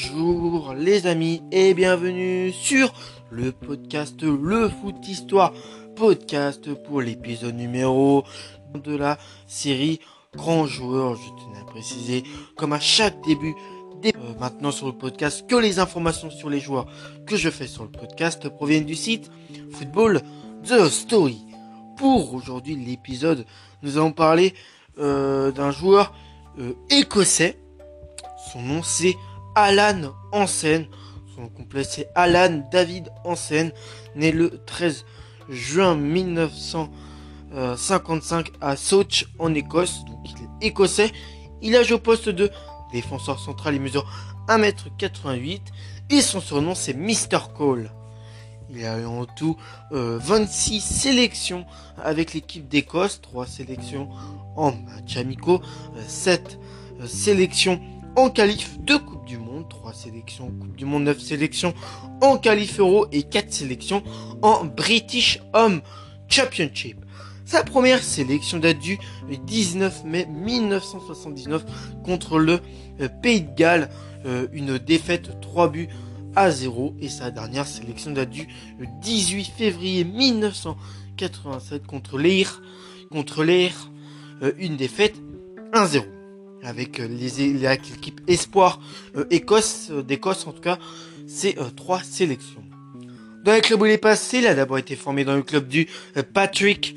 Bonjour les amis et bienvenue sur le podcast Le Foot Histoire, podcast pour l'épisode numéro de la série Grand Joueur. Je tenais à préciser, comme à chaque début. Euh, maintenant sur le podcast, que les informations sur les joueurs que je fais sur le podcast proviennent du site Football The Story. Pour aujourd'hui l'épisode, nous allons parler euh, d'un joueur euh, écossais. Son nom c'est Alan Hansen. Son complet c'est Alan David Hansen, né le 13 juin 1955 à Soch en Écosse. Donc il est écossais. Il a joué au poste de défenseur central. Il mesure 1m88 et son surnom c'est Mr. Cole. Il a eu en tout 26 euh, sélections avec l'équipe d'Écosse, 3 sélections en match amicaux, 7 euh, sélections en qualif de Coupe du Monde, 3 sélections Coupe du Monde, 9 sélections en qualif Euro et 4 sélections en British Home Championship. Sa première sélection date du 19 mai 1979 contre le euh, Pays de Galles, une défaite 3 buts à 0 et sa dernière sélection date du 18 février 1987 contre l'Air, contre l'Air, euh, une défaite 1-0 avec euh, les l'équipe Espoir euh, Écosse d'Écosse en tout cas c'est trois sélections. Dans le club où il est passé, il a d'abord été formé dans le club du Patrick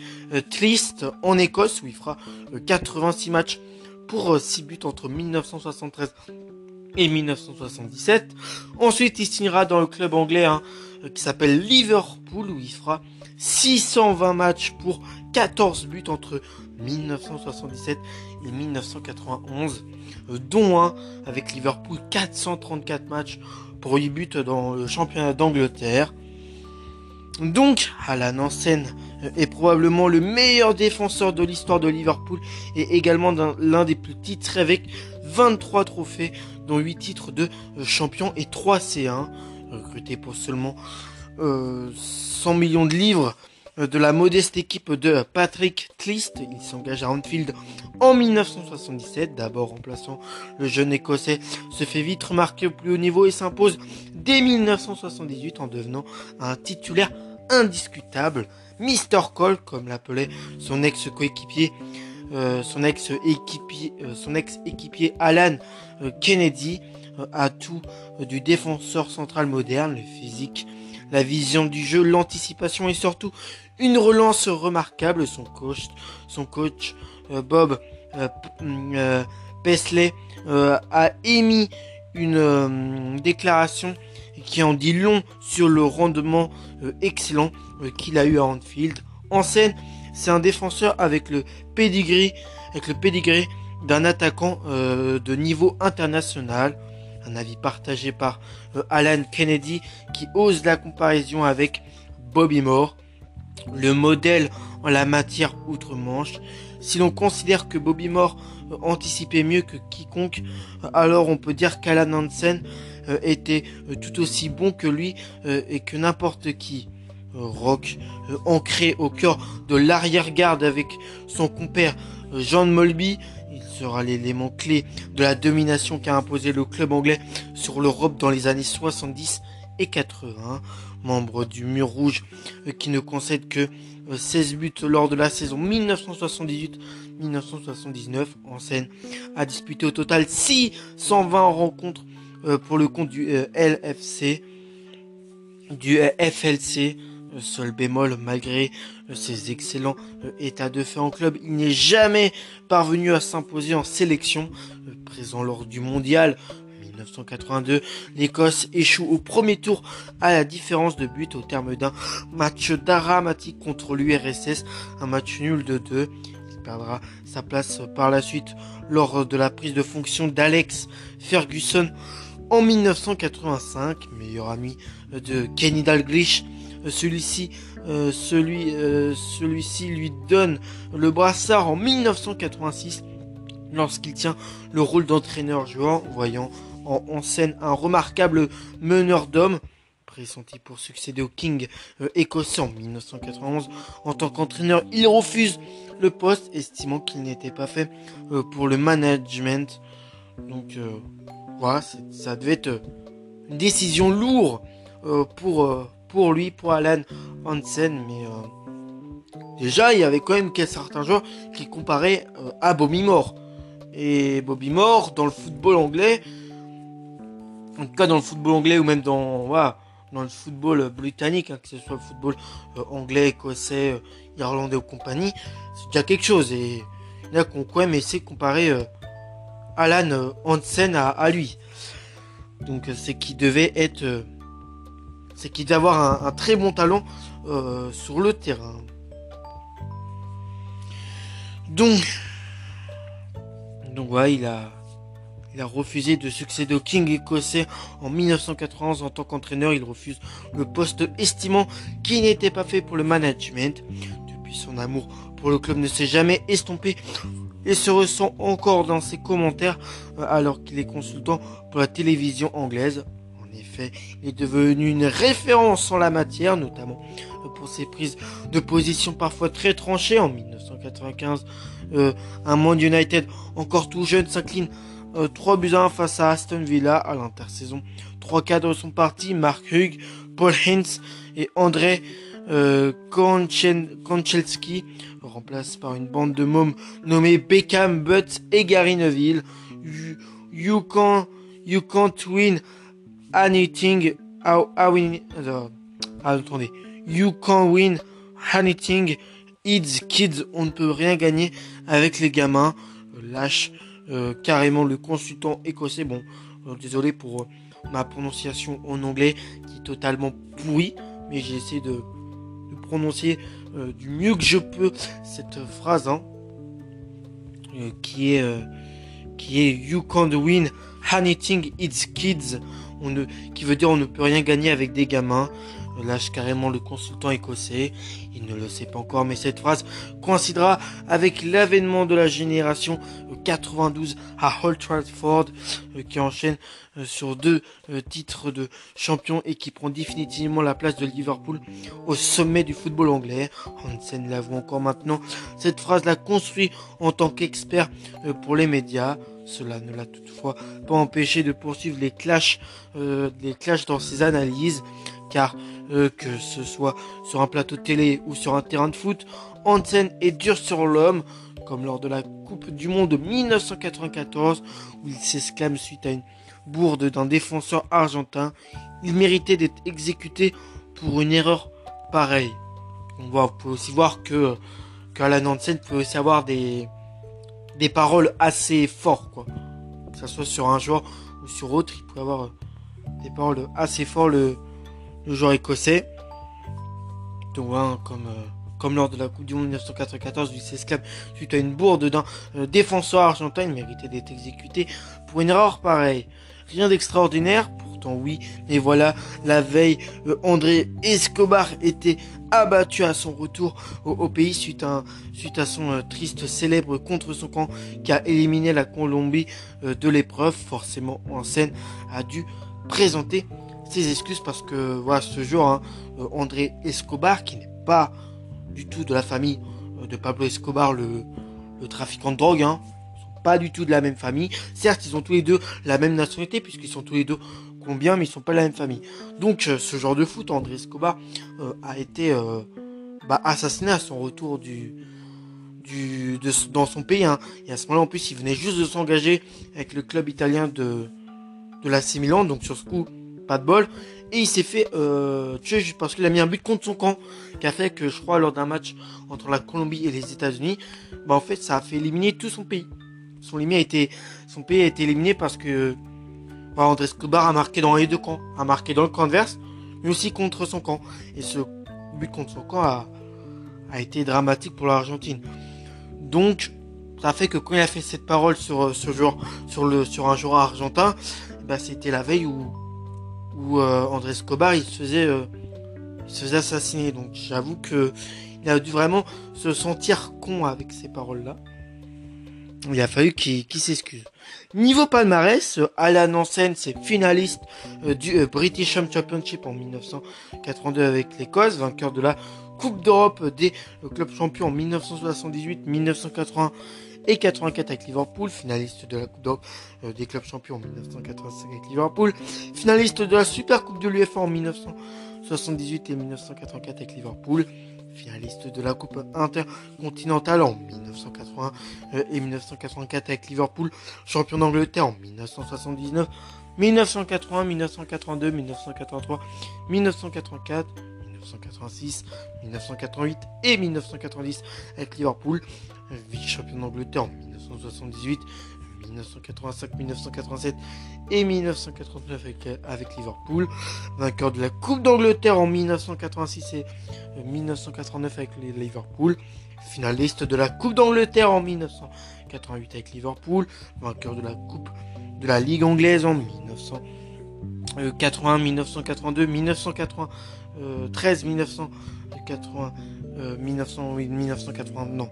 Trist en Écosse où il fera 86 matchs pour 6 buts entre 1973 et 1977. Ensuite, il signera dans le club anglais hein, qui s'appelle Liverpool où il fera 620 matchs pour 14 buts entre 1977 et 1991, euh, dont un avec Liverpool 434 matchs pour 8 buts dans le championnat d'Angleterre. Donc, Alan Hansen euh, est probablement le meilleur défenseur de l'histoire de Liverpool et également l'un des plus titres avec 23 trophées, dont 8 titres de euh, champion et 3 C1, recruté pour seulement 100 euh, millions de livres de la modeste équipe de Patrick Tlist. Il s'engage à Anfield en 1977, d'abord remplaçant le jeune écossais, se fait vite remarquer au plus haut niveau et s'impose dès 1978 en devenant un titulaire indiscutable, Mr. Cole, comme l'appelait son ex-coéquipier, euh, son ex-équipier, euh, son ex-équipier Alan euh, Kennedy, a tout du défenseur central moderne, le physique, la vision du jeu, l'anticipation et surtout une relance remarquable. Son coach, coach Bob Pesley a émis une déclaration qui en dit long sur le rendement euh, excellent euh, qu'il a eu à Anfield. En scène, c'est un défenseur avec le pedigree, avec le pedigree d'un attaquant euh, de niveau international. Un avis partagé par Alan Kennedy qui ose la comparaison avec Bobby Moore, le modèle en la matière outre-Manche. Si l'on considère que Bobby Moore anticipait mieux que quiconque, alors on peut dire qu'Alan Hansen euh, était euh, tout aussi bon que lui euh, et que n'importe qui. Rock, ancré au cœur de l'arrière-garde avec son compère John Molby, il sera l'élément clé de la domination qu'a imposé le club anglais sur l'Europe dans les années 70 et 80. Membre du mur rouge qui ne concède que 16 buts lors de la saison 1978-1979 en scène, a disputé au total 620 rencontres euh, pour le compte du euh, LFC, du euh, FLC. Seul bémol, malgré ses excellents états de fait en club, il n'est jamais parvenu à s'imposer en sélection. Présent lors du mondial 1982, l'Écosse échoue au premier tour à la différence de but au terme d'un match dramatique contre l'URSS, un match nul de 2. Il perdra sa place par la suite lors de la prise de fonction d'Alex Ferguson en 1985, meilleur ami de Kenny Dalglish. Celui-ci euh, celui, euh, celui-ci lui donne le brassard en 1986 lorsqu'il tient le rôle d'entraîneur jouant, voyant en, scène un remarquable meneur d'hommes pressenti pour succéder au King euh, écossais en 1991. En tant qu'entraîneur, il refuse le poste, estimant qu'il n'était pas fait pour le management. Donc voilà, ça devait être une décision lourde pour, pour lui, pour Alan Hansen, mais déjà il y avait quand même certains joueurs qui comparaient à Bobby Moore. Et Bobby Moore, dans le football anglais, en tout cas dans le football anglais ou même dans, voilà, dans le football britannique, hein, que ce soit le football euh, anglais, écossais, euh, irlandais ou compagnie, c'est déjà quelque chose. Et il y a qu'on quand même essayé de comparer euh, Alan Hansen à, lui. Donc c'est qu'il devait être, c'est qu'il devait avoir un, très bon talent sur le terrain. Donc, donc ouais, il a, il a refusé de succéder au King écossais en 1991 en tant qu'entraîneur. Il refuse le poste estimant qu'il n'était pas fait pour le management. Depuis son amour pour le club ne s'est jamais estompé et se ressent encore dans ses commentaires euh, alors qu'il est consultant pour la télévision anglaise. En effet, il est devenu une référence en la matière, notamment pour ses prises de position parfois très tranchées. En 1995, euh, un Monde United encore tout jeune s'incline 3 euh, buts à 1 face à Aston Villa à l'intersaison. Trois cadres sont partis, Mark Hugh, Paul Hintz et André euh, Konchelski, remplacé par une bande de mômes nommés Beckham, Butts et Gary Neville. You, you, can, you can't win anything. How, euh, ah, attendez. You can't win anything. It's kids. On ne peut rien gagner avec les gamins. Lâche euh, carrément le consultant écossais. Bon, euh, désolé pour euh, ma prononciation en anglais qui est totalement pourrie, mais j'ai essayé de, prononcer du mieux que je peux cette phrase hein, qui est qui est You can't win anything it's kids, qui veut dire on ne peut rien gagner avec des gamins lâche carrément le consultant écossais. Il ne le sait pas encore, mais cette phrase coïncidera avec l'avènement de la génération 92 à Old Trafford, euh, qui enchaîne euh, sur deux euh, titres de champion et qui prend définitivement la place de Liverpool au sommet du football anglais. Hansen l'avoue encore maintenant. Cette phrase l'a construit en tant qu'expert pour les médias. Cela ne l'a toutefois pas empêché de poursuivre les clashs, les clashs dans ses analyses car euh, que ce soit sur un plateau télé ou sur un terrain de foot, Hansen est dur sur l'homme, comme lors de la Coupe du Monde de 1994, où il s'exclame suite à une bourde d'un défenseur argentin. Il méritait d'être exécuté pour une erreur pareille. On peut aussi voir que, qu'Alan Hansen peut aussi avoir des, des paroles assez fortes, quoi. Que ce soit sur un joueur ou sur autre, il peut avoir des paroles assez fortes, le joueur écossais. Comme, euh, comme lors de la Coupe du Monde 1994, il s'esclave suite à une bourde d'un euh, défenseur argentin. Il méritait d'être exécuté pour une erreur pareille. Rien d'extraordinaire, pourtant oui, mais voilà, la veille, euh, André Escobar était abattu à son retour au, pays suite à, suite à son triste célèbre contre son camp qui a éliminé la Colombie de l'épreuve. Forcément, en scène a dû présenter ses excuses parce que voilà ce jour hein, euh, André Escobar qui n'est pas du tout de la famille euh, de Pablo Escobar le, trafiquant de drogue hein, pas du tout de la même famille certes ils ont tous les deux la même nationalité puisqu'ils sont tous les deux colombiens mais ils sont pas de la même famille donc euh, ce genre de foot André Escobar a été bah, assassiné à son retour du du, dans son pays. Hein. Et à ce moment-là, en plus, il venait juste de s'engager avec le club italien de, de la Milan. Donc sur ce coup, pas de bol. Et il s'est fait euh, tuer parce qu'il a mis un but contre son camp. Qui a fait que, je crois, lors d'un match entre la Colombie et les États-Unis, bah, en fait, ça a fait éliminer tout son pays. Son, a été, son pays a été éliminé parce que bah, André Escobar a marqué dans les deux camps. A marqué dans le camp adverse, mais aussi contre son camp. Et ce but contre son camp a, été dramatique pour l'Argentine. Donc, ça fait que quand il a fait cette parole sur euh, ce joueur, sur le, sur un joueur argentin, bah, c'était la veille où où euh, André Escobar il se faisait euh, il se faisait assassiner. Donc j'avoue que il a dû vraiment se sentir con avec ces paroles-là. Il a fallu qu'il s'excuse. Niveau palmarès, Alan Hansen, c'est finaliste euh, du British Championship en 1982 avec l'Écosse, vainqueur de la Coupe d'Europe des clubs champions en 1978, 1980 et 84 avec Liverpool, finaliste de la Coupe euh, des clubs champions en 1985 avec Liverpool, finaliste de la Super Coupe de l'UEFA en 1978 et 1984 avec Liverpool, finaliste de la Coupe intercontinentale en 1980 euh, et 1984 avec Liverpool, champion d'Angleterre en 1979, 1980, 1982, 1983, 1984, 1986, 1988 et 1990 avec Liverpool, vice-champion d'Angleterre en 1978, 1985, 1987 et 1989 avec, Liverpool, vainqueur de la Coupe d'Angleterre en 1986 et 1989 avec Liverpool, finaliste de la Coupe d'Angleterre en 1988 avec Liverpool, vainqueur de la Coupe de la Ligue anglaise en 1980, 1982, 1993, 1980, 1980, non.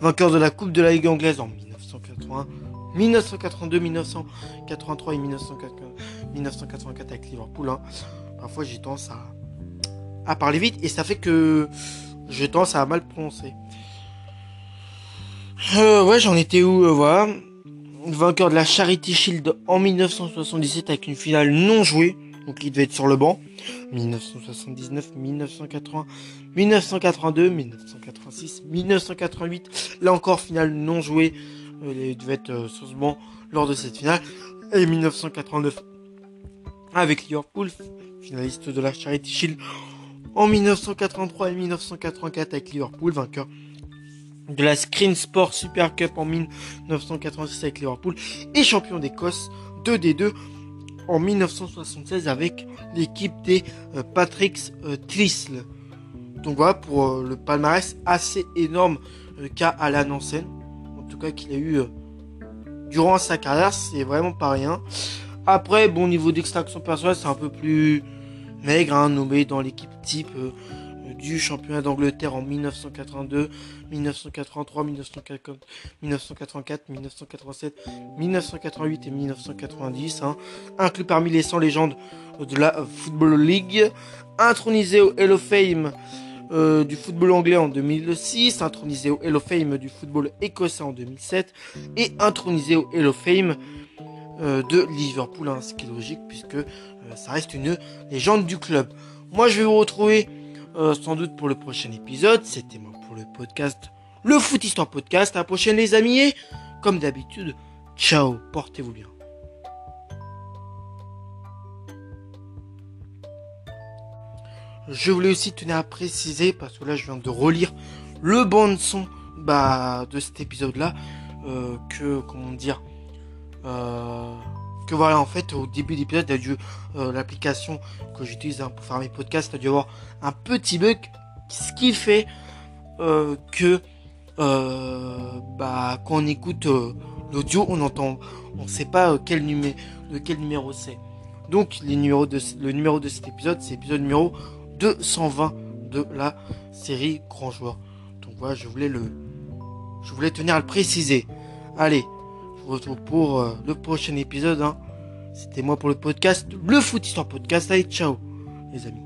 Vainqueur de la Coupe de la Ligue anglaise en 1980, 1982, 1983 et 1984 avec Liverpool. Hein. Parfois j'ai tendance à, à parler vite et ça fait que j'ai tendance à mal prononcer. Euh, ouais, j'en étais où euh, Voilà vainqueur de la Charity Shield en 1977 avec une finale non jouée, donc il devait être sur le banc. 1979, 1980, 1982, 1986, 1988, là encore finale non jouée, euh, il devait être euh, sur ce banc lors de cette finale. Et 1989 avec Liverpool, finaliste de la Charity Shield en 1983 et 1984 avec Liverpool, vainqueur de la Screen Sport Super Cup en 1986 avec Liverpool et champion d'Écosse 2D2 en 1976 avec l'équipe des euh, Patrick euh. Donc voilà pour euh, le palmarès assez énorme qu'a Alan Hansen. En tout cas qu'il a eu durant sa carrière, c'est vraiment pas rien. Après, bon niveau d'extraction personnelle, c'est un peu plus maigre, hein, nommé dans l'équipe type du championnat d'Angleterre en 1982, 1983, 1984, 1987, 1988 et 1990. Hein. Inclus parmi les 100 légendes de la Football League. Intronisé au Hall of Fame euh, du football anglais en 2006, intronisé au Hall of Fame du football écossais en 2007 et intronisé au Hall of Fame euh, de Liverpool, hein, ce qui est logique puisque euh, ça reste une légende du club. Moi je vais vous retrouver euh, sans doute pour le prochain épisode. C'était moi pour le podcast, le Foot Histoire Podcast. À la prochaine les amis et comme d'habitude, ciao, portez-vous bien. Je voulais aussi tenir à préciser, parce que là je viens de relire le bon son bah, de cet épisode-là, euh, que, comment dire, euh, que voilà, en fait, au début d'épisode, euh, l'application que j'utilise hein, pour faire mes podcasts a dû avoir un petit bug, ce qui fait euh, que euh, bah, quand on écoute l'audio, on entend, on sait pas quel numéro, de quel numéro c'est. Donc, de, le numéro de cet épisode, c'est l'épisode numéro 220 de la série Grand Joueur. Donc voilà, je voulais le, je voulais tenir à le préciser. Allez, retrouve pour euh, le prochain épisode. Hein. C'était moi pour le podcast, le Foot Histoire Podcast. Allez, ciao, les amis.